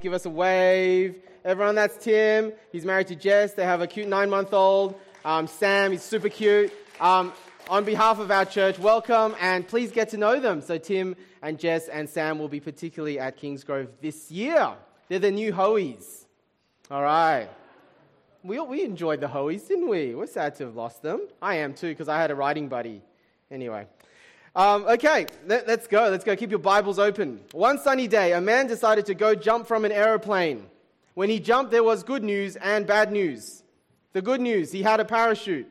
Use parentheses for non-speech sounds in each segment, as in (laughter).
Give us a wave. Everyone, that's Tim. He's married to Jess. They have a cute nine month old. Um, Sam, he's super cute. Um, on behalf of our church, welcome and please get to know them. So, Tim and Jess and Sam will be particularly at Kingsgrove this year. They're the new Hoeys. All right. We, we enjoyed the Hoeys, didn't we? We're sad to have lost them. I am too, because I had a riding buddy. Anyway. Um, okay, let, us go. Let's go. Keep your Bibles open. One sunny day, a man decided to go jump from an aeroplane. When he jumped, there was good news and bad news. The good news, he had a parachute.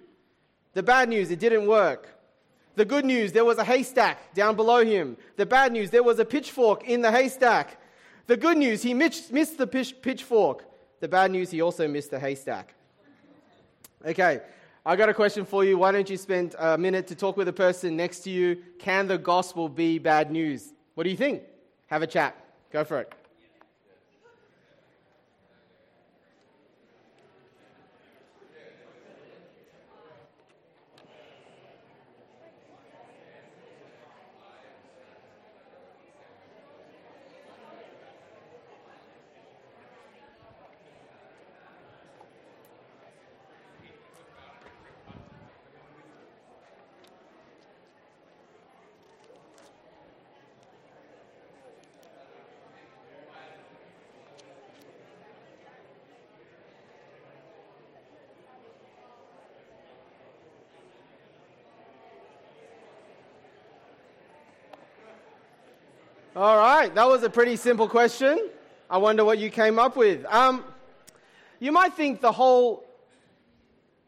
The bad news, it didn't work. The good news, there was a haystack down below him. The bad news, there was a pitchfork in the haystack. The good news, he missed the pitchfork. The bad news, he also missed the haystack. Okay, I got a question for you. Why don't you spend a minute to talk with the person next to you? Can the gospel be bad news? What do you think? Have a chat. Go for it. All right, that was a pretty simple question. I wonder what you came up with. Um, you might think the whole,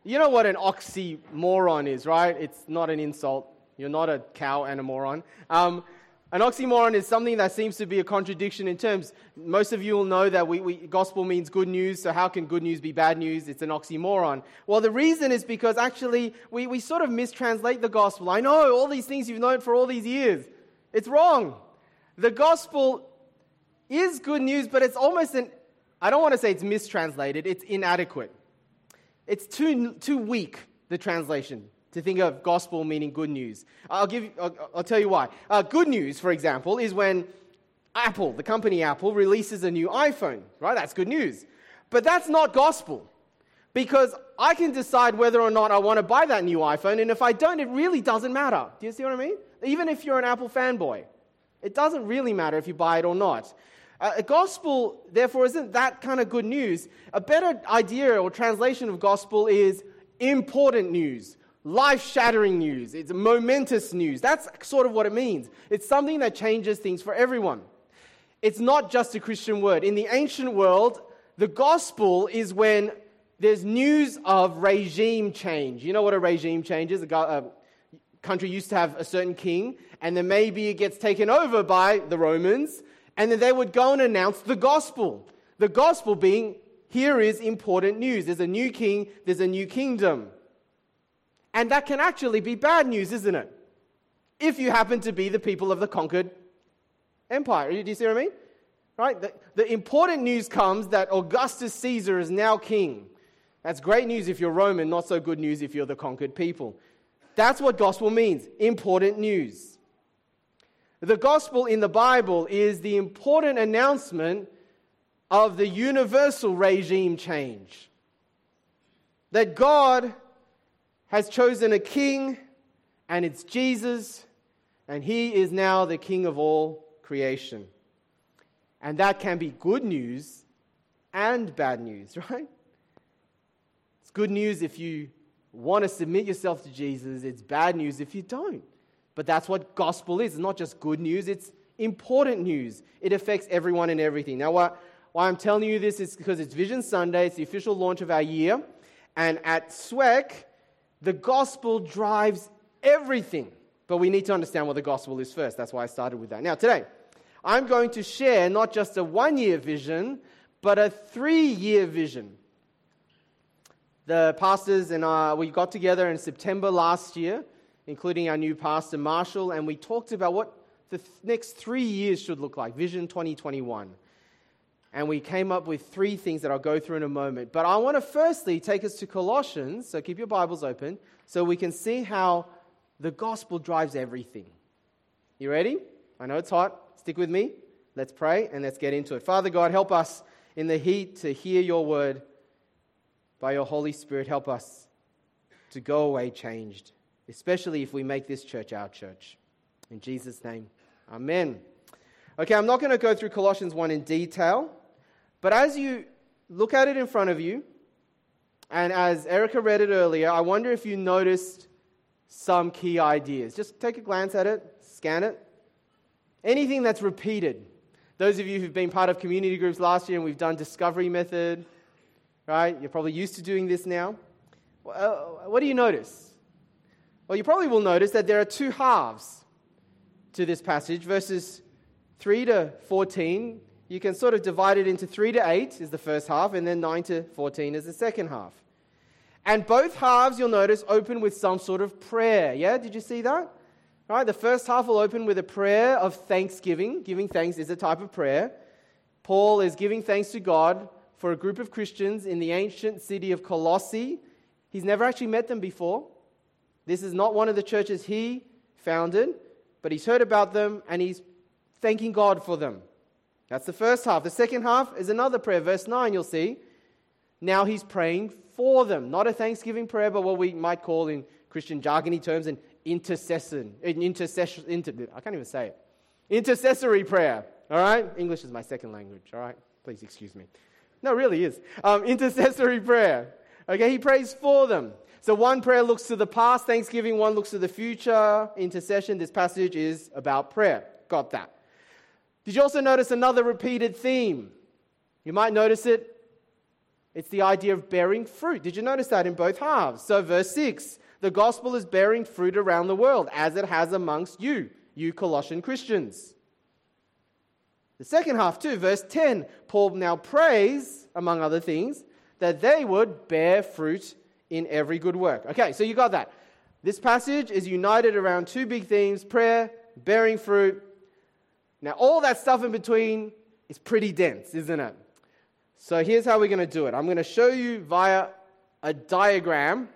you know what an oxymoron is, right? It's not an insult. You're not a cow and a moron. Um, an oxymoron is something that seems to be a contradiction in terms. Most of you will know that we, we, gospel means good news, so how can good news be bad news? It's an oxymoron. Well, the reason is because actually we, we sort of mistranslate the gospel. I know all these things you've known for all these years. It's wrong. The gospel is good news, but it's almost an, I don't want to say it's mistranslated, it's inadequate. It's too, too weak, the translation, to think of gospel meaning good news. I'll, give, I'll, I'll tell you why. Uh, good news, for example, is when Apple, the company Apple, releases a new iPhone, right? That's good news. But that's not gospel. Because I can decide whether or not I want to buy that new iPhone, and if I don't, it really doesn't matter. Do you see what I mean? Even if you're an Apple fanboy. It doesn't really matter if you buy it or not. Uh, a gospel, therefore, isn't that kind of good news. A better idea or translation of gospel is important news, life shattering news. It's momentous news. That's sort of what it means. It's something that changes things for everyone. It's not just a Christian word. In the ancient world, the gospel is when there's news of regime change. You know what a regime change is? A, country used to have a certain king, and then maybe it gets taken over by the Romans, and then they would go and announce the gospel. The gospel being, here is important news. There's a new king, there's a new kingdom. And that can actually be bad news, isn't it? If you happen to be the people of the conquered empire. Do you see what I mean? Right? The, the important news comes that Augustus Caesar is now king. That's great news if you're Roman, not so good news if you're the conquered people. That's what gospel means important news. The gospel in the Bible is the important announcement of the universal regime change. That God has chosen a king, and it's Jesus, and he is now the king of all creation. And that can be good news and bad news, (laughs) right? It's good news if you want to submit yourself to Jesus, it's bad news if you don't. But that's what gospel is. It's not just good news, it's important news. It affects everyone and everything. Now, why, why I'm telling you this is because it's Vision Sunday, it's the official launch of our year. And at SWEC, the gospel drives everything. But we need to understand what the gospel is first. That's why I started with that. Now, today, I'm going to share not just a one year vision, but a three year vision the pastors and I, we got together in September last year, including our new pastor, Marshall, and we talked about what the th- next three years should look like, Vision 2021. And we came up with three things that I'll go through in a moment. But I want to firstly take us to Colossians, so keep your Bibles open, so we can see how the gospel drives everything. You ready? I know it's hot. Stick with me. Let's pray and let's get into it. Father God, help us in the heat to hear your word. By your Holy Spirit, help us to go away changed, especially if we make this church our church. In Jesus' name, amen. Okay, I'm not going to go through Colossians 1 in detail, but as you look at it in front of you, and as Erica read it earlier, I wonder if you noticed some key ideas. Just take a glance at it, scan it. Anything that's repeated. Those of you who've been part of community groups last year and we've done discovery method, right? You're probably used to doing this now. Uh, what do you notice? Well, you probably will notice that there are two halves to this passage. Verses 3 to 14, you can sort of divide it into 3 to 8 is the first half, and then 9 to 14 is the second half. And both halves, you'll notice, open with some sort of prayer. Yeah, did you see that? Right, the first half will open with a prayer of thanksgiving. Giving thanks is a type of prayer. Paul is giving thanks to God for a group of Christians in the ancient city of Colossae. He's never actually met them before. This is not one of the churches he founded, but he's heard about them and he's thanking God for them. That's the first half. The second half is another prayer. Verse 9, you'll see. Now he's praying for them. Not a thanksgiving prayer, but what we might call in Christian jargony terms an intercession. An intercession inter, I can't even say it. Intercessory prayer. All right? English is my second language. All right? Please excuse me. No, really is. Um, (laughs) intercessory prayer. Okay, he prays for them. So one prayer looks to the past, thanksgiving, one looks to the future, intercession. This passage is about prayer. Got that. Did you also notice another repeated theme? You might notice it. It's the idea of bearing fruit. Did you notice that in both halves? So, verse 6 the gospel is bearing fruit around the world, as it has amongst you, you Colossian Christians. The second half, too, verse 10, Paul now prays, among other things, that they would bear fruit in every good work. Okay, so you got that. This passage is united around two big themes prayer, bearing fruit. Now, all that stuff in between is pretty dense, isn't it? So, here's how we're going to do it I'm going to show you via a diagram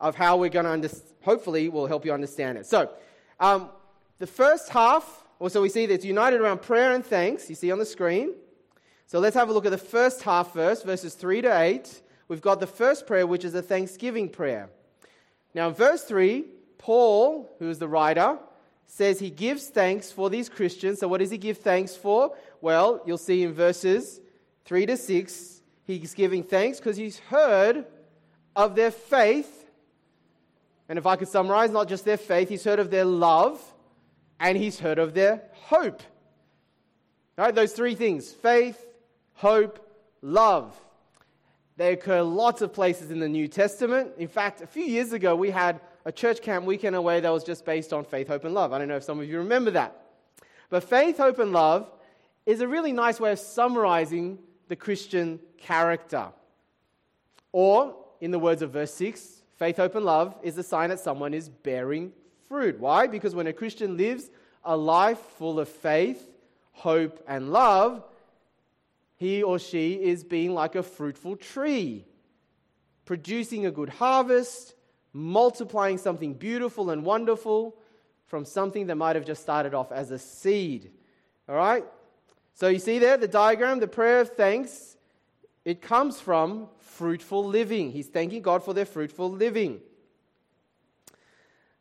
of how we're going to understand, hopefully, will help you understand it. So, um, the first half, also we see that it's united around prayer and thanks, you see on the screen. So, let's have a look at the first half first, verses 3 to 8. We've got the first prayer, which is a thanksgiving prayer. Now, in verse 3, Paul, who is the writer, says he gives thanks for these Christians. So, what does he give thanks for? Well, you'll see in verses 3 to 6, he's giving thanks because he's heard of their faith and if I could summarize, not just their faith, he's heard of their love and he's heard of their hope. Right, those three things faith, hope, love. They occur lots of places in the New Testament. In fact, a few years ago, we had a church camp weekend away that was just based on faith, hope, and love. I don't know if some of you remember that. But faith, hope, and love is a really nice way of summarizing the Christian character. Or, in the words of verse 6, Faith, hope, and love is a sign that someone is bearing fruit. Why? Because when a Christian lives a life full of faith, hope, and love, he or she is being like a fruitful tree, producing a good harvest, multiplying something beautiful and wonderful from something that might have just started off as a seed. All right? So you see there the diagram, the prayer of thanks, it comes from fruitful living. He's thanking God for their fruitful living.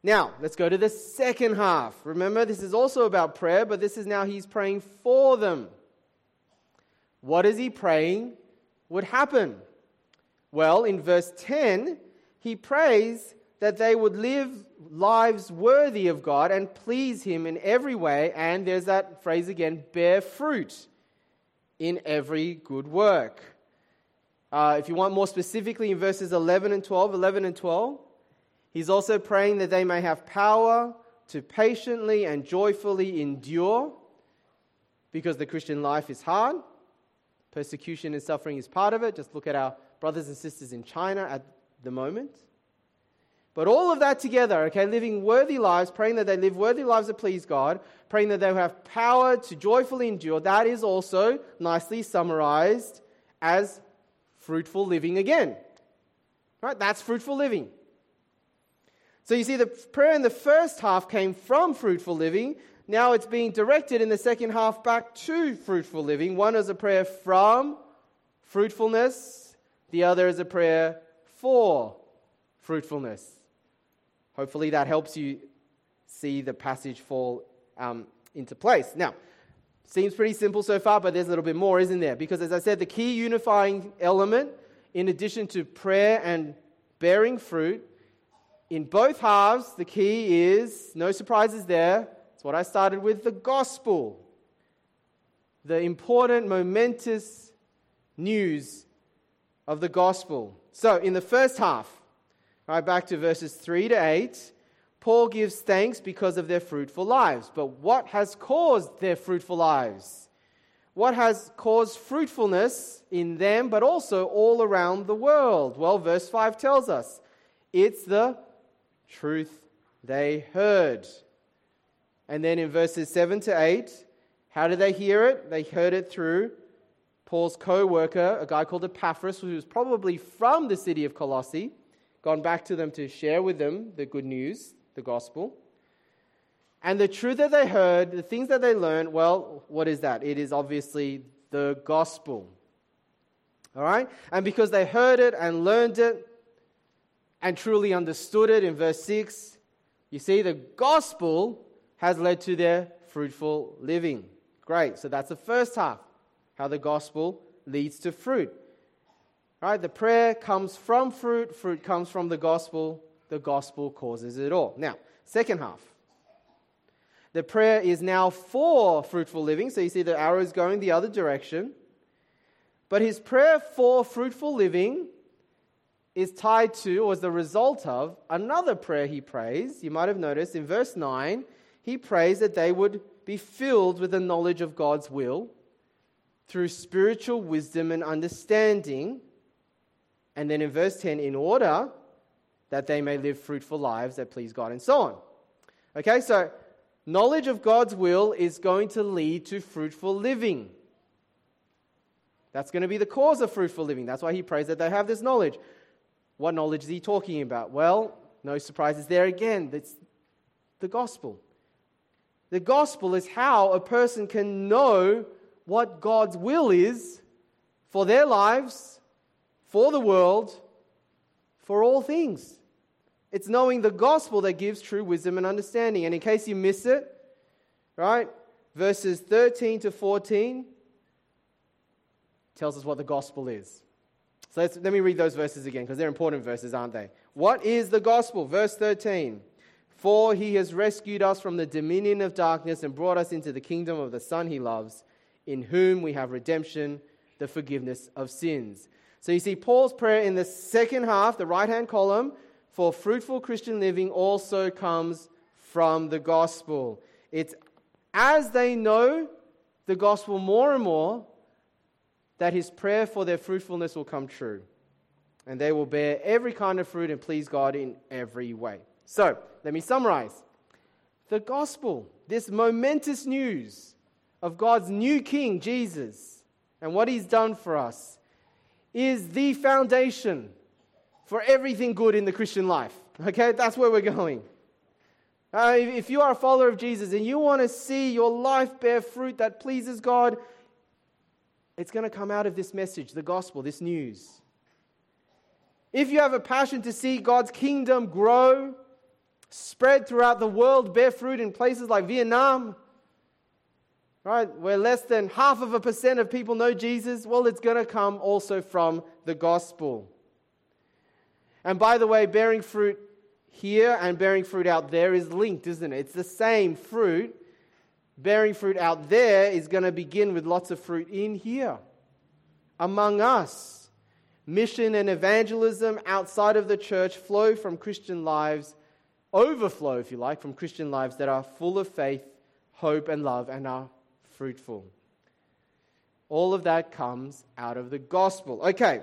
Now, let's go to the second half. Remember, this is also about prayer, but this is now he's praying for them. What is he praying would happen? Well, in verse 10, he prays that they would live lives worthy of God and please him in every way, and there's that phrase again bear fruit in every good work. Uh, if you want more specifically, in verses 11 and 12, 11 and 12, he's also praying that they may have power to patiently and joyfully endure because the Christian life is hard. Persecution and suffering is part of it. Just look at our brothers and sisters in China at the moment. But all of that together, okay, living worthy lives, praying that they live worthy lives that please God, praying that they have power to joyfully endure, that is also nicely summarized as fruitful living again. Right? That's fruitful living. So you see, the prayer in the first half came from fruitful living. now it's being directed in the second half back to fruitful living. One is a prayer from fruitfulness, the other is a prayer for fruitfulness. Hopefully, that helps you see the passage fall um, into place. Now, seems pretty simple so far, but there's a little bit more, isn't there? Because, as I said, the key unifying element, in addition to prayer and bearing fruit, in both halves, the key is no surprises there. It's what I started with the gospel. The important, momentous news of the gospel. So, in the first half, right back to verses 3 to 8, Paul gives thanks because of their fruitful lives. But what has caused their fruitful lives? What has caused fruitfulness in them, but also all around the world? Well, verse 5 tells us it's the truth they heard. And then in verses 7 to 8, how did they hear it? They heard it through Paul's co worker, a guy called Epaphras, who was probably from the city of Colossae, gone back to them to share with them the good news, the gospel. And the truth that they heard, the things that they learned, well, what is that? It is obviously the gospel. All right? And because they heard it and learned it, and truly understood it in verse 6, you see, the gospel has led to their fruitful living. Great. So that's the first half, how the gospel leads to fruit. Right? The prayer comes from fruit, fruit comes from the gospel, the gospel causes it all. Now, second half. The prayer is now for fruitful living. So you see the arrow is going the other direction. But his prayer for fruitful living is tied to, or is the result of, another prayer he prays. You might have noticed in verse 9, he prays that they would be filled with the knowledge of God's will through spiritual wisdom and understanding. And then in verse 10, in order that they may live fruitful lives that please God, and so on. Okay, so knowledge of God's will is going to lead to fruitful living. That's going to be the cause of fruitful living. That's why he prays that they have this knowledge. What knowledge is he talking about? Well, no surprises there again. It's the gospel. The gospel is how a person can know what God's will is for their lives, for the world, for all things. It's knowing the gospel that gives true wisdom and understanding. And in case you miss it, right, verses 13 to 14 tells us what the gospel is. Let me read those verses again because they're important verses, aren't they? What is the gospel? Verse 13. For he has rescued us from the dominion of darkness and brought us into the kingdom of the Son he loves, in whom we have redemption, the forgiveness of sins. So you see, Paul's prayer in the second half, the right hand column, for fruitful Christian living also comes from the gospel. It's as they know the gospel more and more that his prayer for their fruitfulness will come true. And they will bear every kind of fruit and please God in every way. So, let me summarize. The gospel, this momentous news of God's new King, Jesus, and what he's done for us, is the foundation for everything good in the Christian life. Okay, that's where we're going. Uh, if you are a follower of Jesus and you want to see your life bear fruit that pleases God, it's going to come out of this message, the gospel, this news. If you have a passion to see God's kingdom grow, spread throughout the world, bear fruit in places like Vietnam, right, where less than half of a percent of people know Jesus, well, it's going to come also from the gospel. And by the way, bearing fruit here and bearing fruit out there is linked, isn't it? It's the same fruit bearing fruit out there is going to begin with lots of fruit in here among us. Mission and evangelism outside of the church flow from Christian lives, overflow, if you like, from Christian lives that are full of faith, hope, and love and are fruitful. All of that comes out of the gospel. Okay,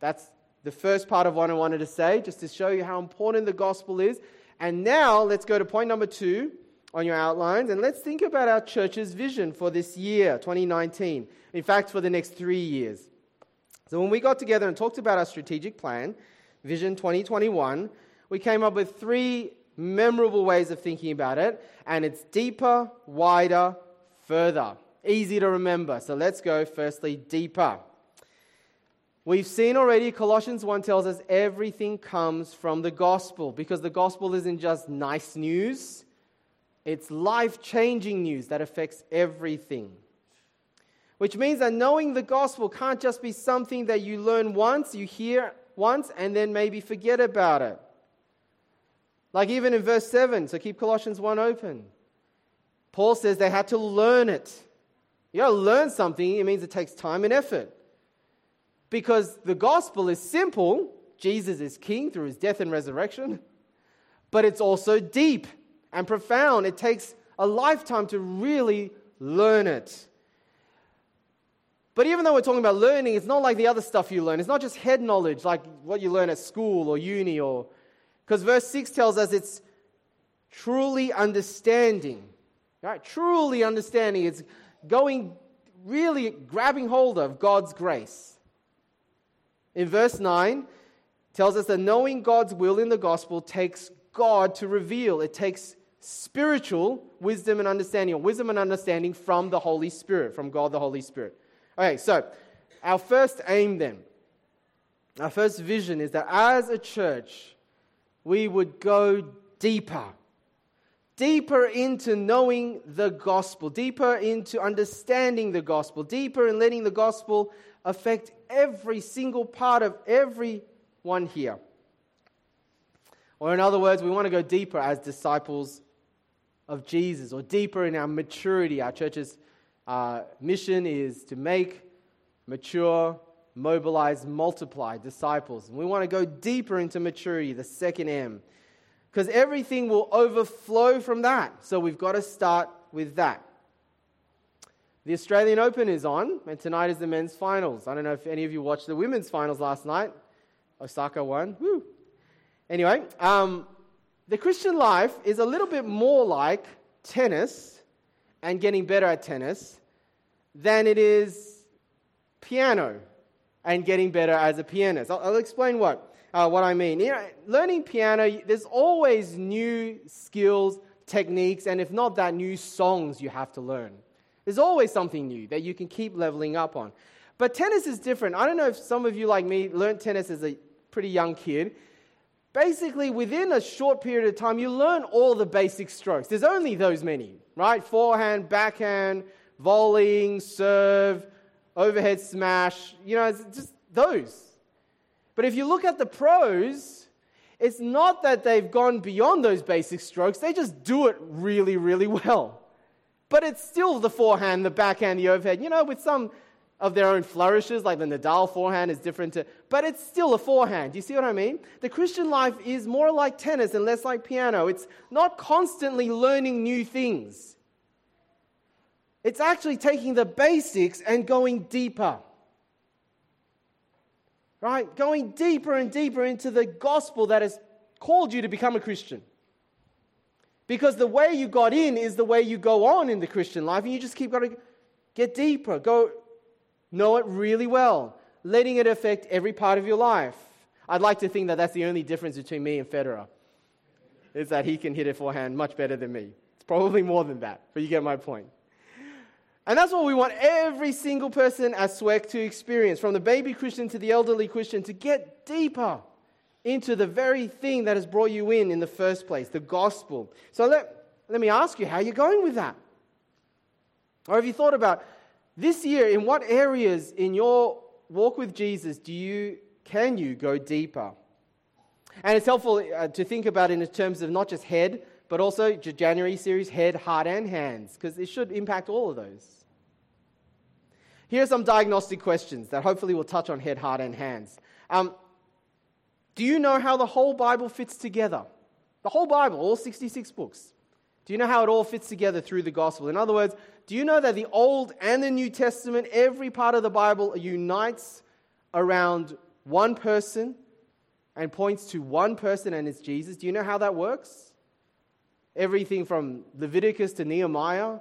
that's the first part of what I wanted to say, just to show you how important the gospel is. And now let's go to point number two on your outlines and let's think about our church's vision for this year, 2019. In fact, for the next three years. So, when we got together and talked about our strategic plan, Vision 2021, we came up with three memorable ways of thinking about it, and it's deeper, wider, further. Easy to remember. So let's go firstly deeper. We've seen already Colossians 1 tells us everything comes from the gospel because the gospel isn't just nice news, it's life changing news that affects everything. Which means that knowing the gospel can't just be something that you learn once, you hear once, and then maybe forget about it. Like even in verse 7, so keep Colossians 1 open. Paul says they had to learn it. You gotta learn something, it means it takes time and effort. Because the gospel is simple Jesus is king through his death and resurrection, but it's also deep and profound. It takes a lifetime to really learn it. But even though we're talking about learning, it's not like the other stuff you learn. It's not just head knowledge like what you learn at school or uni or because verse 6 tells us it's truly understanding. Right? Truly understanding. It's going, really grabbing hold of God's grace. In verse 9, tells us that knowing God's will in the gospel takes God to reveal. It takes spiritual wisdom and understanding, or wisdom and understanding from the Holy Spirit, from God the Holy Spirit. Okay, so our first aim then, our first vision is that as a church, we would go deeper. Deeper into knowing the gospel, deeper into understanding the gospel, deeper in letting the gospel affect every single part of everyone here. Or, in other words, we want to go deeper as disciples of Jesus, or deeper in our maturity. Our church's uh, mission is to make, mature, mobilize, multiply disciples. And we want to go deeper into maturity, the second M, because everything will overflow from that. So we've got to start with that. The Australian Open is on, and tonight is the men's finals. I don't know if any of you watched the women's finals last night. Osaka won. Woo. Anyway, um, the Christian life is a little bit more like tennis and getting better at tennis than it is piano and getting better as a pianist. I'll, I'll explain what, uh, what I mean. You know, learning piano, there's always new skills, techniques, and if not that, new songs you have to learn. There's always something new that you can keep leveling up on. But tennis is different. I don't know if some of you, like me, learned tennis as a pretty young kid. Basically, within a short period of time, you learn all the basic strokes. There's only those many, right? Forehand, backhand, volleying, serve, overhead smash, you know, it's just those. But if you look at the pros, it's not that they've gone beyond those basic strokes, they just do it really, really well. But it's still the forehand, the backhand, the overhead, you know, with some of their own flourishes, like the Nadal forehand is different to, but it's still a forehand. Do you see what I mean? The Christian life is more like tennis and less like piano. It's not constantly learning new things. It's actually taking the basics and going deeper. Right? Going deeper and deeper into the gospel that has called you to become a Christian. Because the way you got in is the way you go on in the Christian life, and you just keep got to get deeper, go know it really well, letting it affect every part of your life. I'd like to think that that's the only difference between me and Federer, is that he can hit it forehand much better than me. It's probably more than that, but you get my point. And that's what we want every single person at SWEC to experience, from the baby Christian to the elderly Christian, to get deeper into the very thing that has brought you in in the first place, the gospel. So let, let me ask you, how are you going with that? Or have you thought about this year, in what areas in your walk with Jesus do you, can you go deeper? And it's helpful uh, to think about it in terms of not just head, but also January series head, heart, and hands, because it should impact all of those. Here are some diagnostic questions that hopefully will touch on head, heart, and hands. Um, do you know how the whole Bible fits together? The whole Bible, all 66 books. Do you know how it all fits together through the gospel? In other words, do you know that the Old and the New Testament, every part of the Bible unites around one person and points to one person, and it's Jesus? Do you know how that works? Everything from Leviticus to Nehemiah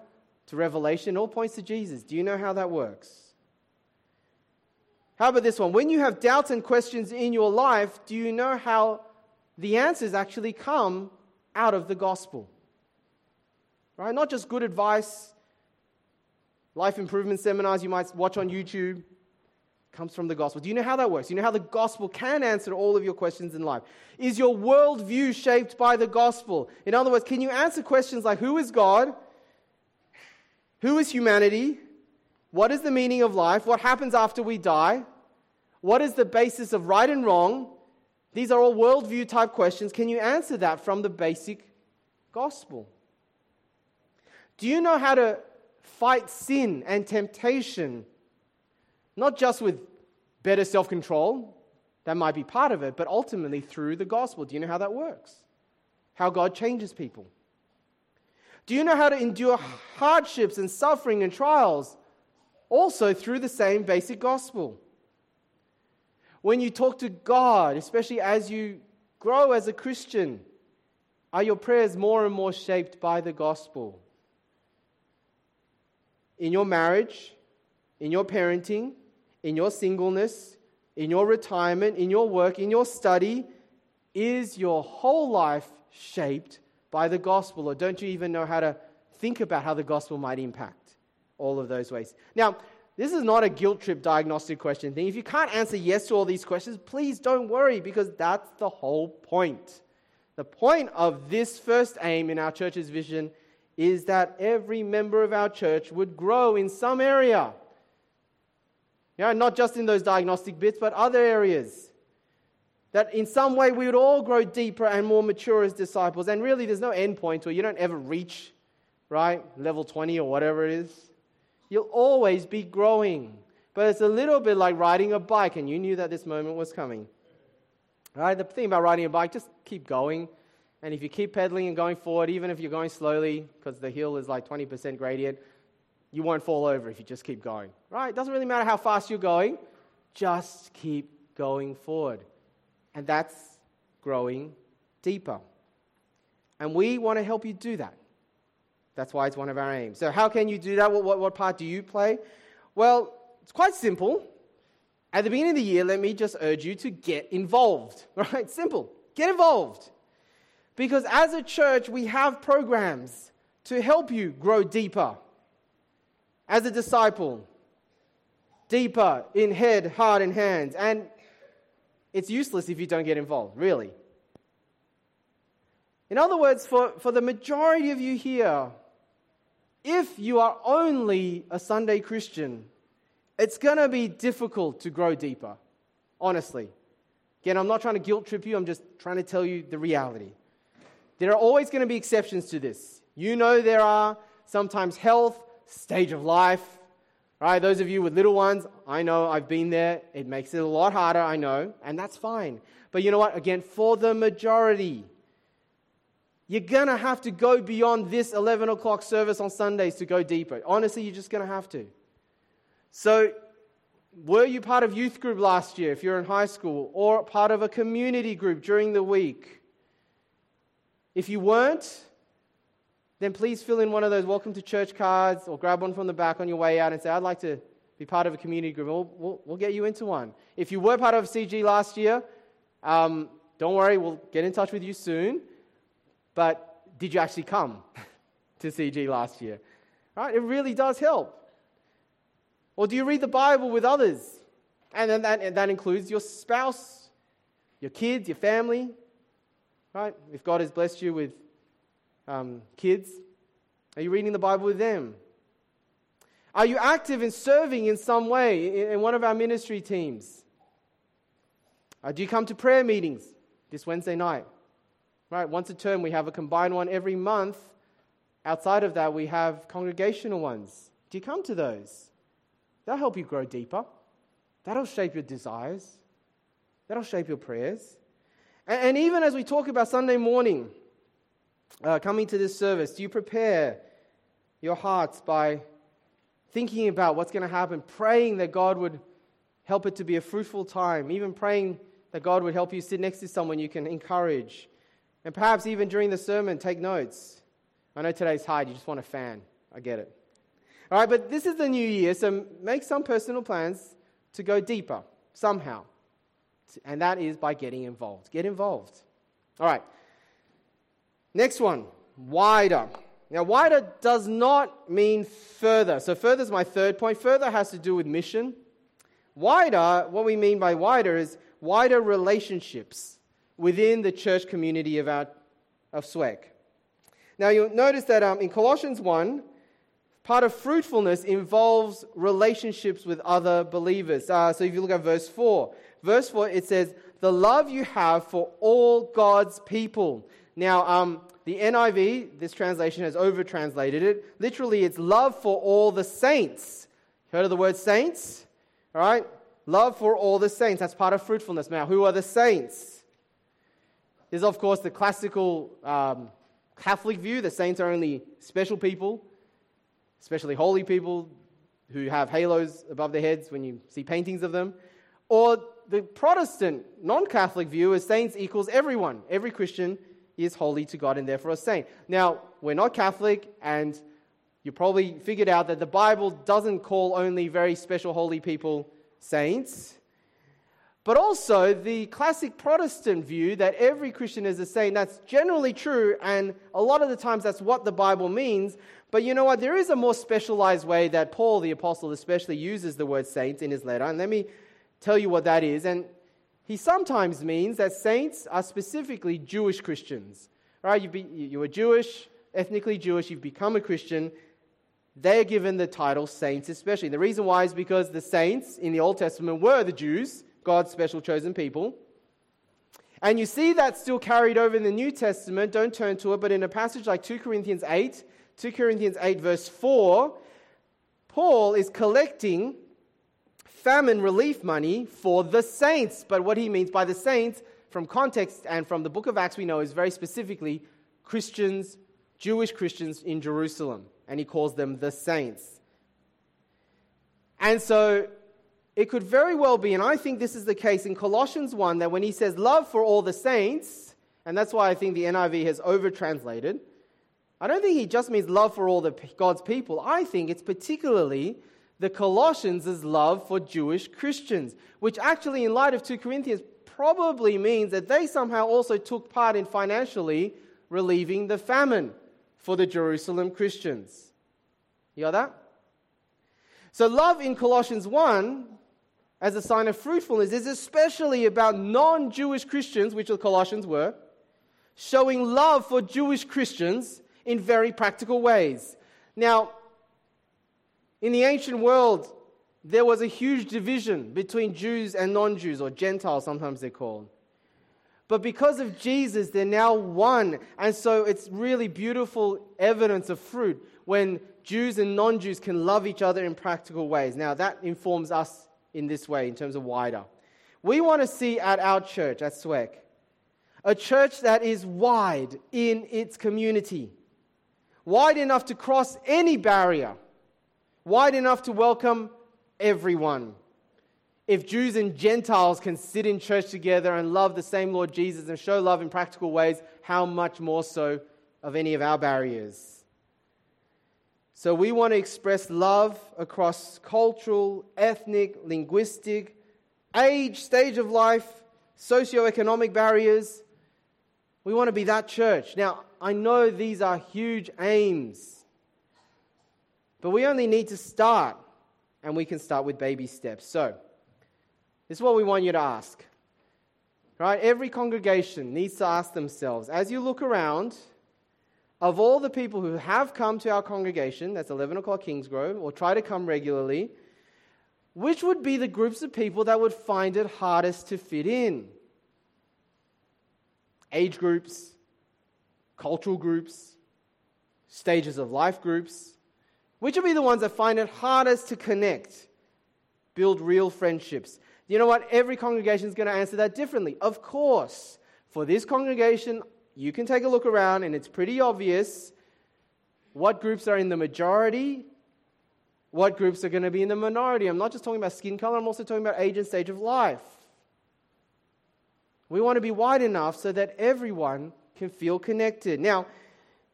to Revelation all points to Jesus. Do you know how that works? How about this one? When you have doubts and questions in your life, do you know how the answers actually come out of the gospel. Right? Not just good advice, life improvement seminars you might watch on YouTube comes from the gospel. Do you know how that works? Do you know how the gospel can answer all of your questions in life? Is your worldview shaped by the gospel? In other words, can you answer questions like who is God? Who is humanity? What is the meaning of life? What happens after we die? What is the basis of right and wrong? These are all worldview type questions. Can you answer that from the basic gospel? Do you know how to fight sin and temptation? Not just with better self control, that might be part of it, but ultimately through the gospel. Do you know how that works? How God changes people. Do you know how to endure hardships and suffering and trials? Also through the same basic gospel. When you talk to God, especially as you grow as a Christian, are your prayers more and more shaped by the gospel? In your marriage, in your parenting, in your singleness, in your retirement, in your work, in your study, is your whole life shaped by the gospel? Or don't you even know how to think about how the gospel might impact all of those ways? Now, this is not a guilt trip diagnostic question thing. If you can't answer yes to all these questions, please don't worry because that's the whole point. The point of this first aim in our church's vision is that every member of our church would grow in some area. Know, not just in those diagnostic bits, but other areas. That in some way we would all grow deeper and more mature as disciples. And really, there's no end point where you don't ever reach, right? Level 20 or whatever it is. You'll always be growing. But it's a little bit like riding a bike, and you knew that this moment was coming. Right? The thing about riding a bike, just keep going. And if you keep pedaling and going forward, even if you're going slowly, because the hill is like 20% gradient, you won't fall over if you just keep going. Right? It doesn't really matter how fast you're going, just keep going forward. And that's growing deeper. And we want to help you do that. That's why it's one of our aims. So, how can you do that? What, what, what part do you play? Well, it's quite simple. At the beginning of the year, let me just urge you to get involved. (laughs) Right? Simple. Get involved. Because as a church, we have programs to help you grow deeper as a disciple, deeper in head, heart, and hands. And it's useless if you don't get involved, really. In other words, for, for the majority of you here, if you are only a Sunday Christian, it's going to be difficult to grow deeper, honestly. Again, I'm not trying to guilt trip you, I'm just trying to tell you the reality. There are always going to be exceptions to this. You know, there are sometimes health, stage of life, right? Those of you with little ones, I know I've been there. It makes it a lot harder, I know, and that's fine. But you know what? Again, for the majority, you're going to have to go beyond this 11 o'clock service on Sundays to go deeper. Honestly, you're just going to have to. So, were you part of youth group last year if you're in high school, or part of a community group during the week? If you weren't, then please fill in one of those welcome to church cards or grab one from the back on your way out and say, I'd like to be part of a community group. We'll, we'll, we'll get you into one. If you were part of CG last year, um, don't worry, we'll get in touch with you soon. But did you actually come (laughs) to CG last year? Right? It really does help. Or do you read the Bible with others? And then that, and that includes your spouse, your kids, your family. Right? If God has blessed you with um, kids, are you reading the Bible with them? Are you active in serving in some way in, in one of our ministry teams? Uh, do you come to prayer meetings this Wednesday night? Right? Once a term, we have a combined one every month. Outside of that, we have congregational ones. Do you come to those? That'll help you grow deeper. That'll shape your desires. That'll shape your prayers. And, and even as we talk about Sunday morning, uh, coming to this service, do you prepare your hearts by thinking about what's going to happen, praying that God would help it to be a fruitful time, even praying that God would help you sit next to someone you can encourage, and perhaps even during the sermon, take notes. I know today's hard, you just want a fan. I get it. All right, but this is the new year, so make some personal plans to go deeper somehow. And that is by getting involved. Get involved. All right. Next one, wider. Now, wider does not mean further. So, further is my third point. Further has to do with mission. Wider, what we mean by wider is wider relationships within the church community of, our, of SWEC. Now, you'll notice that um, in Colossians 1, part of fruitfulness involves relationships with other believers. Uh, so, if you look at verse 4, verse 4, it says, The love you have for all God's people. Now, um, the NIV, this translation has over translated it. Literally, it's love for all the saints. Heard of the word saints? All right? Love for all the saints. That's part of fruitfulness. Now, who are the saints? There's, of course, the classical um, Catholic view The saints are only special people, especially holy people who have halos above their heads when you see paintings of them. Or the Protestant, non Catholic view is saints equals everyone. Every Christian is holy to God and therefore a saint. Now, we're not Catholic, and you probably figured out that the Bible doesn't call only very special holy people saints. But also, the classic Protestant view that every Christian is a saint, that's generally true, and a lot of the times that's what the Bible means. But you know what? There is a more specialized way that Paul, the apostle, especially uses the word saints in his letter. And let me tell you what that is. And he sometimes means that saints are specifically Jewish Christians. Right? You, you are Jewish, ethnically Jewish, you've become a Christian. They're given the title saints, especially. The reason why is because the saints in the Old Testament were the Jews, God's special chosen people. And you see that still carried over in the New Testament. Don't turn to it, but in a passage like 2 Corinthians 8, 2 Corinthians 8, verse 4, Paul is collecting famine relief money for the saints. But what he means by the saints, from context and from the book of Acts, we know is very specifically Christians, Jewish Christians in Jerusalem. And he calls them the saints. And so it could very well be, and I think this is the case in Colossians 1, that when he says love for all the saints, and that's why I think the NIV has over translated, I don't think he just means love for all the God's people. I think it's particularly the Colossians' love for Jewish Christians, which actually, in light of 2 Corinthians, probably means that they somehow also took part in financially relieving the famine for the Jerusalem Christians. You got that? So, love in Colossians 1 as a sign of fruitfulness is especially about non Jewish Christians, which the Colossians were, showing love for Jewish Christians in very practical ways. Now, in the ancient world, there was a huge division between Jews and non Jews, or Gentiles, sometimes they're called. But because of Jesus, they're now one. And so it's really beautiful evidence of fruit when Jews and non Jews can love each other in practical ways. Now, that informs us in this way, in terms of wider. We want to see at our church, at SWEC, a church that is wide in its community, wide enough to cross any barrier wide enough to welcome everyone. If Jews and Gentiles can sit in church together and love the same Lord Jesus and show love in practical ways, how much more so of any of our barriers? So, we want to express love across cultural, ethnic, linguistic, age, stage of life, socioeconomic barriers. We want to be that church. Now, I know these are huge aims. But we only need to start, and we can start with baby steps. So, this is what we want you to ask. Right? Every congregation needs to ask themselves as you look around, of all the people who have come to our congregation, that's 11 o'clock Kingsgrove, or try to come regularly, which would be the groups of people that would find it hardest to fit in? Age groups, cultural groups, stages of life groups, which will be the ones that find it hardest to connect, build real friendships? You know what? Every congregation is going to answer that differently. Of course, for this congregation, you can take a look around and it's pretty obvious what groups are in the majority, what groups are going to be in the minority. I'm not just talking about skin color, I'm also talking about age and stage of life. We want to be wide enough so that everyone can feel connected. Now,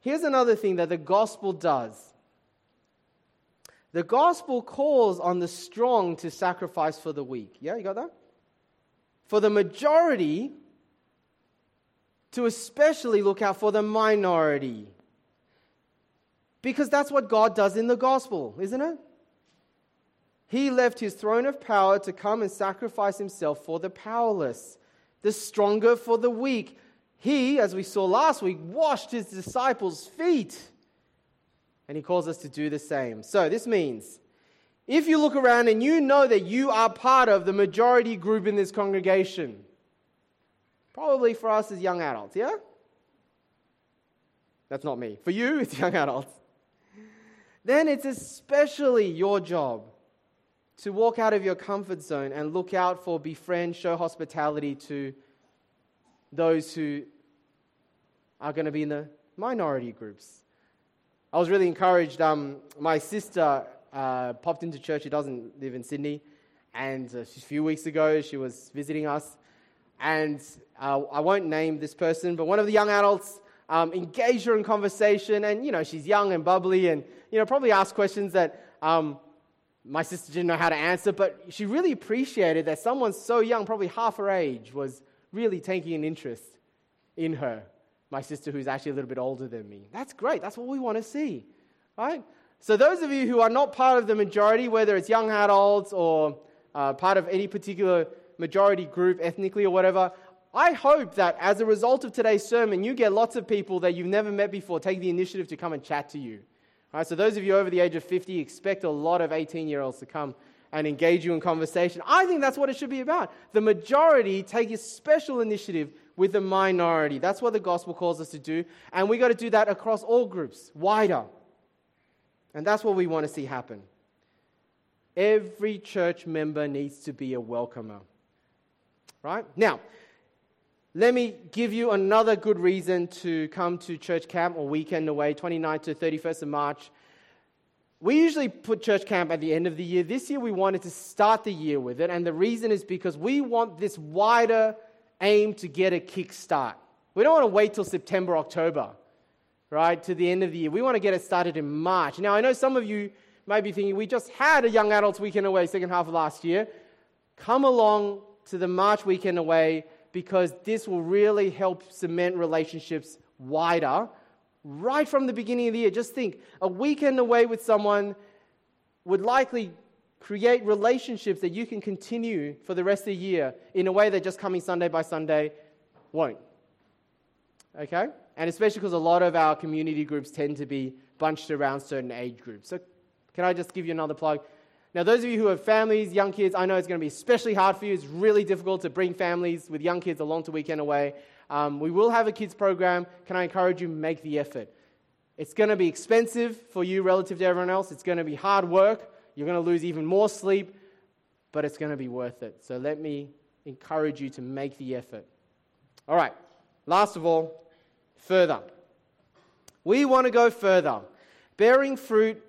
here's another thing that the gospel does the gospel calls on the strong to sacrifice for the weak. Yeah, you got that? For the majority, to especially look out for the minority. Because that's what God does in the gospel, isn't it? He left his throne of power to come and sacrifice himself for the powerless, the stronger for the weak. He, as we saw last week, washed his disciples' feet. And he calls us to do the same. So this means if you look around and you know that you are part of the majority group in this congregation, probably for us as young adults, yeah? That's not me. For you, (laughs) it's young adults. Then it's especially your job to walk out of your comfort zone and look out for, befriend, show hospitality to those who are going to be in the minority groups. I was really encouraged. Um, my sister uh, popped into church. She doesn't live in Sydney. And uh, a few weeks ago, she was visiting us. And uh, I won't name this person, but one of the young adults um, engaged her in conversation. And, you know, she's young and bubbly and, you know, probably asked questions that um, my sister didn't know how to answer. But she really appreciated that someone so young, probably half her age, was really taking an interest in her. My sister, who's actually a little bit older than me. That's great. That's what we want to see, right? So, those of you who are not part of the majority, whether it's young adults or uh, part of any particular majority group, ethnically or whatever, I hope that as a result of today's sermon, you get lots of people that you've never met before take the initiative to come and chat to you. All right, so, those of you over the age of 50, expect a lot of 18 year olds to come and engage you in conversation. I think that's what it should be about. The majority take a special initiative with the minority. That's what the gospel calls us to do. And we got to do that across all groups, wider. And that's what we want to see happen. Every church member needs to be a welcomer. Right? Now, let me give you another good reason to come to church camp or weekend away, 29th to 31st of March. We usually put church camp at the end of the year. This year we wanted to start the year with it, and the reason is because we want this wider aim to get a kick start. We don't want to wait till September, October right, to the end of the year. We want to get it started in March. Now, I know some of you may be thinking, we just had a young adults weekend away second half of last year. Come along to the March weekend away because this will really help cement relationships wider right from the beginning of the year. Just think a weekend away with someone would likely create relationships that you can continue for the rest of the year in a way that just coming Sunday by Sunday won't. Okay? and especially because a lot of our community groups tend to be bunched around certain age groups. So, can I just give you another plug? Now, those of you who have families, young kids, I know it's going to be especially hard for you. It's really difficult to bring families with young kids along to weekend away. Um, we will have a kids program. Can I encourage you make the effort? It's going to be expensive for you relative to everyone else. It's going to be hard work. You're going to lose even more sleep, but it's going to be worth it. So let me encourage you to make the effort. All right. Last of all, further. We want to go further. Bearing fruit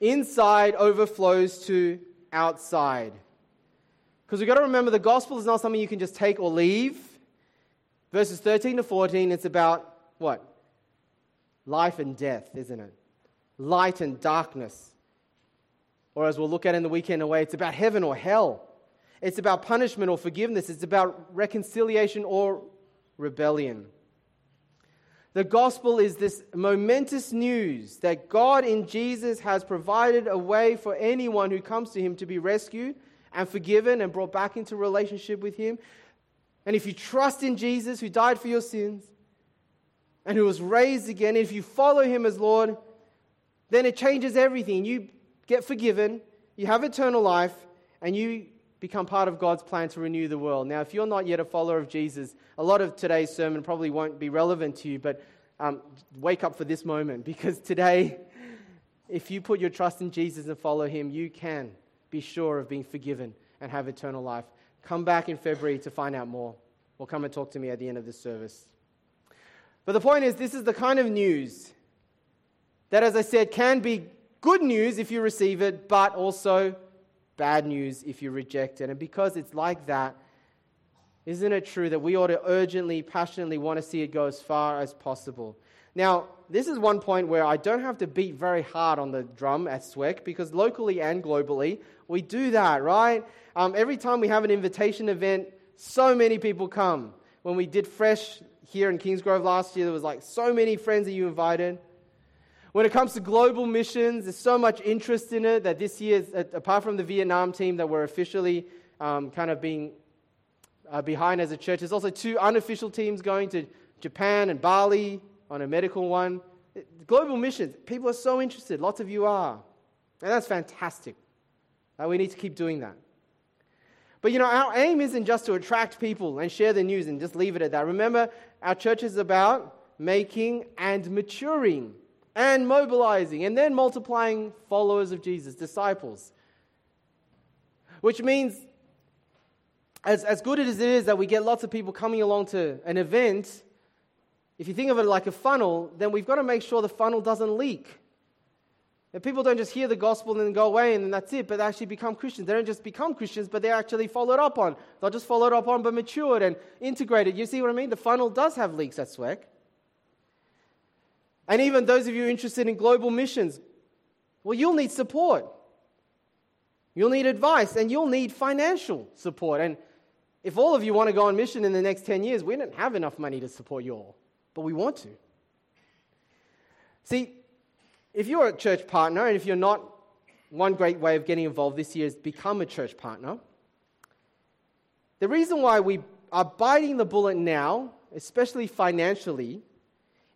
inside overflows to outside. Because we've got to remember the gospel is not something you can just take or leave. Verses 13 to 14, it's about what? Life and death, isn't it? Light and darkness. Or as we'll look at in the weekend away, it's about heaven or hell. It's about punishment or forgiveness. It's about reconciliation or rebellion. The gospel is this momentous news that God in Jesus has provided a way for anyone who comes to him to be rescued and forgiven and brought back into relationship with him. And if you trust in Jesus who died for your sins and who was raised again, if you follow him as Lord, then it changes everything. You get forgiven, you have eternal life, and you become part of God's plan to renew the world. Now, if you're not yet a follower of Jesus, a lot of today's sermon probably won't be relevant to you, but um, wake up for this moment (laughs) because today, if you put your trust in Jesus and follow Him, you can be sure of being forgiven and have eternal life. Come back in February to find out more, or come and talk to me at the end of the service. But the point is, this is the kind of news that, as I said, can be good news if you receive it, but also bad news if you reject it. And because it's like that, isn't it true that we ought to urgently, passionately want to see it go as far as possible? Now, this is one point where I don't have to beat very hard on the drum at SWEC because locally and globally, we do that, right? Um, every time we have an invitation event, so many people come. When we did Fresh here in Kingsgrove last year. There was like so many friends that you invited. When it comes to global missions, there's so much interest in it that this year, apart from the Vietnam team that we're officially um, kind of being uh, behind as a church, there's also two unofficial teams going to Japan and Bali on a medical one. Global missions, people are so interested. Lots of you are. And that's fantastic. Uh, we need to keep doing that. But you know, our aim isn't just to attract people and share the news and just leave it at that. Remember, our church is about making and maturing and mobilizing and then multiplying followers of Jesus, disciples. Which means, as, as good as it is that we get lots of people coming along to an event, if you think of it like a funnel, then we've got to make sure the funnel doesn't leak. That people don't just hear the gospel and then go away and then that's it, but they actually become Christians. They don't just become Christians, but they're actually followed up on. They're just followed up on, but matured and integrated. You see what I mean? The funnel does have leaks at SWEC. And even those of you interested in global missions, well, you'll need support. You'll need advice and you'll need financial support. And if all of you want to go on mission in the next 10 years, we don't have enough money to support you all, but we want to. See, if you're a church partner, and if you're not, one great way of getting involved this year is become a church partner. The reason why we are biting the bullet now, especially financially,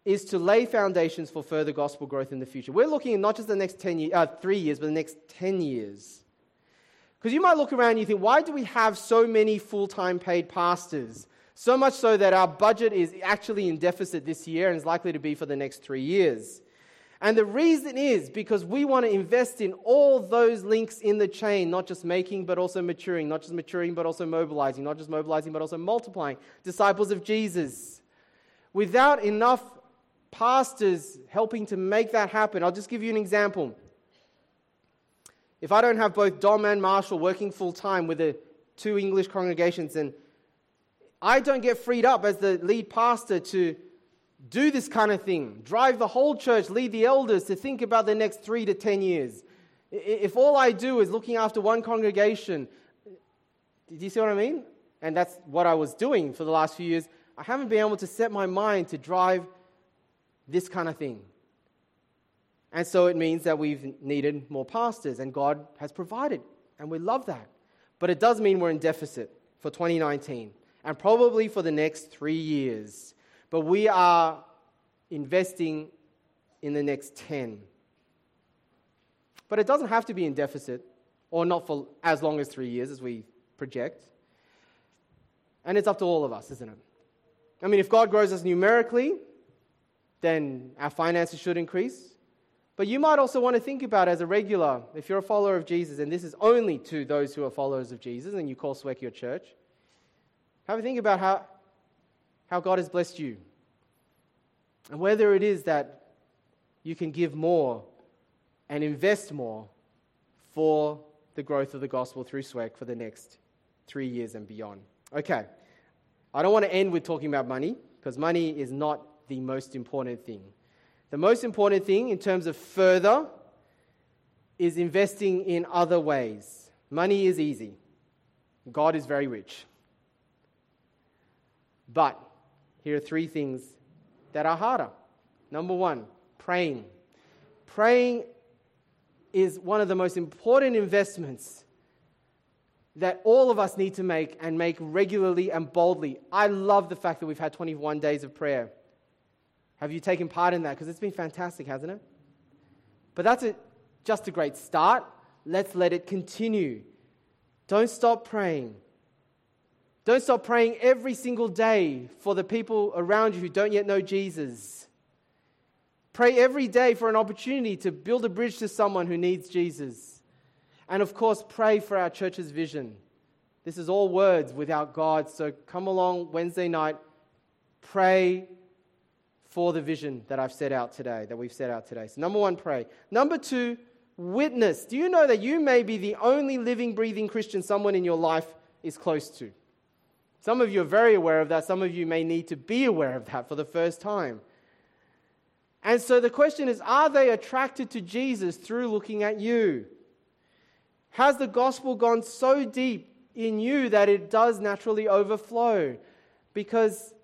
is to lay foundations for further gospel growth in the future. We're looking at not just the next 10 years, uh, three years, but the next 10 years. Because you might look around and you think, why do we have so many full time paid pastors? So much so that our budget is actually in deficit this year and is likely to be for the next three years. And the reason is because we want to invest in all those links in the chain, not just making, but also maturing, not just maturing, but also mobilizing, not just mobilizing, but also multiplying disciples of Jesus. Without enough pastors helping to make that happen. I'll just give you an example. If I don't have both Dom and Marshall working full time with the two English congregations, and I don't get freed up as the lead pastor to do this kind of thing, drive the whole church, lead the elders to think about the next three to ten years. If all I do is looking after one congregation, do you see what I mean? And that's what I was doing for the last few years. I haven't been able to set my mind to drive this kind of thing. And so it means that we've needed more pastors, and God has provided, and we love that. But it does mean we're in deficit for 2019 and probably for the next three years. But we are investing in the next 10. But it doesn't have to be in deficit, or not for as long as three years as we project. And it's up to all of us, isn't it? I mean, if God grows us numerically, then our finances should increase. But you might also want to think about as a regular, if you're a follower of Jesus, and this is only to those who are followers of Jesus, and you call SWEC your church, have a think about how, how God has blessed you. And whether it is that you can give more and invest more for the growth of the gospel through SWEC for the next three years and beyond. Okay, I don't want to end with talking about money, because money is not the most important thing. The most important thing in terms of further is investing in other ways. Money is easy, God is very rich. But here are three things that are harder. Number one, praying. Praying is one of the most important investments that all of us need to make and make regularly and boldly. I love the fact that we've had 21 days of prayer. Have you taken part in that? Because it's been fantastic, hasn't it? But that's a, just a great start. Let's let it continue. Don't stop praying. Don't stop praying every single day for the people around you who don't yet know Jesus. Pray every day for an opportunity to build a bridge to someone who needs Jesus. And of course, pray for our church's vision. This is all words without God. So come along Wednesday night, pray for the vision that I've set out today, that we've set out today. So, number one, pray. Number two, witness. Do you know that you may be the only living, breathing Christian someone in your life is close to? Some of you are very aware of that. Some of you may need to be aware of that for the first time. And so the question is are they attracted to Jesus through looking at you? Has the gospel gone so deep in you that it does naturally overflow? Because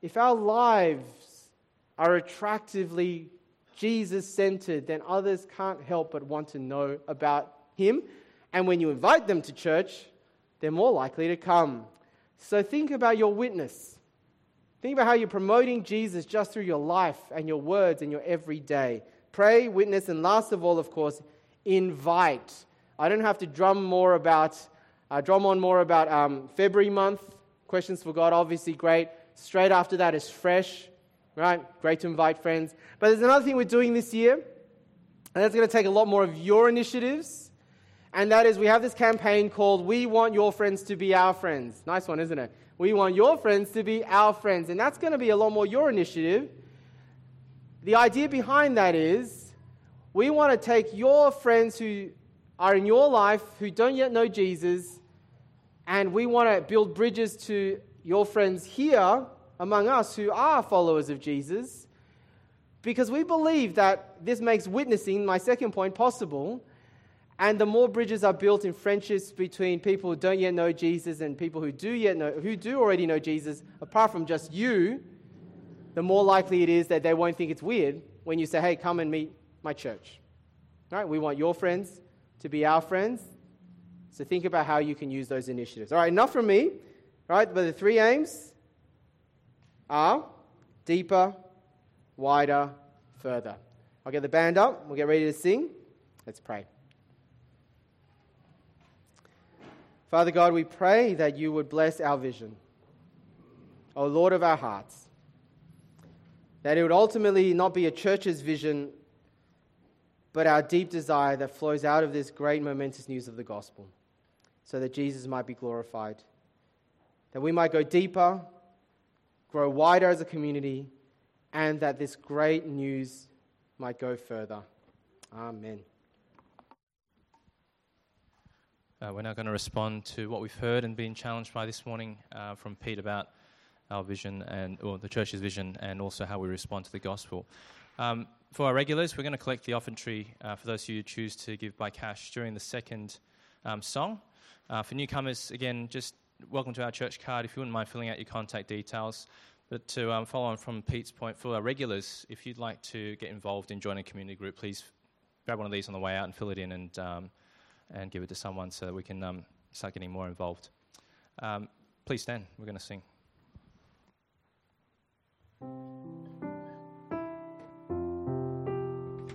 if our lives are attractively Jesus centered, then others can't help but want to know about Him. And when you invite them to church, they're more likely to come. So think about your witness. Think about how you're promoting Jesus just through your life and your words and your everyday. Pray, witness, and last of all, of course, invite. I don't have to drum more about, uh, drum on more about um, February month. Questions for God, obviously great. Straight after that is fresh, right? Great to invite friends. But there's another thing we're doing this year, and that's going to take a lot more of your initiatives. And that is, we have this campaign called We Want Your Friends to Be Our Friends. Nice one, isn't it? We want your friends to be our friends. And that's going to be a lot more your initiative. The idea behind that is we want to take your friends who are in your life who don't yet know Jesus, and we want to build bridges to your friends here among us who are followers of Jesus because we believe that this makes witnessing, my second point, possible. And the more bridges are built in friendships between people who don't yet know Jesus and people who do yet know who do already know Jesus, apart from just you, the more likely it is that they won't think it's weird when you say, "Hey, come and meet my church." All right? We want your friends to be our friends. So think about how you can use those initiatives. All right, enough from me. All right, but the three aims are deeper, wider, further. I'll get the band up. We'll get ready to sing. Let's pray. Father God, we pray that you would bless our vision. O Lord of our hearts, that it would ultimately not be a church's vision, but our deep desire that flows out of this great momentous news of the gospel, so that Jesus might be glorified, that we might go deeper grow wider as a community, and that this great news might go further. Amen. Uh, we're now going to respond to what we've heard and been challenged by this morning uh, from Pete about our vision and or the church's vision and also how we respond to the gospel. Um, for our regulars, we're going to collect the offertory uh, for those who choose to give by cash during the second um, song. Uh, for newcomers, again, just welcome to our church card. If you wouldn't mind filling out your contact details. But to um, follow on from Pete's point, for our regulars, if you'd like to get involved in joining a community group, please grab one of these on the way out and fill it in and, um, and give it to someone so that we can um, start getting more involved. Um, please stand. We're going to sing.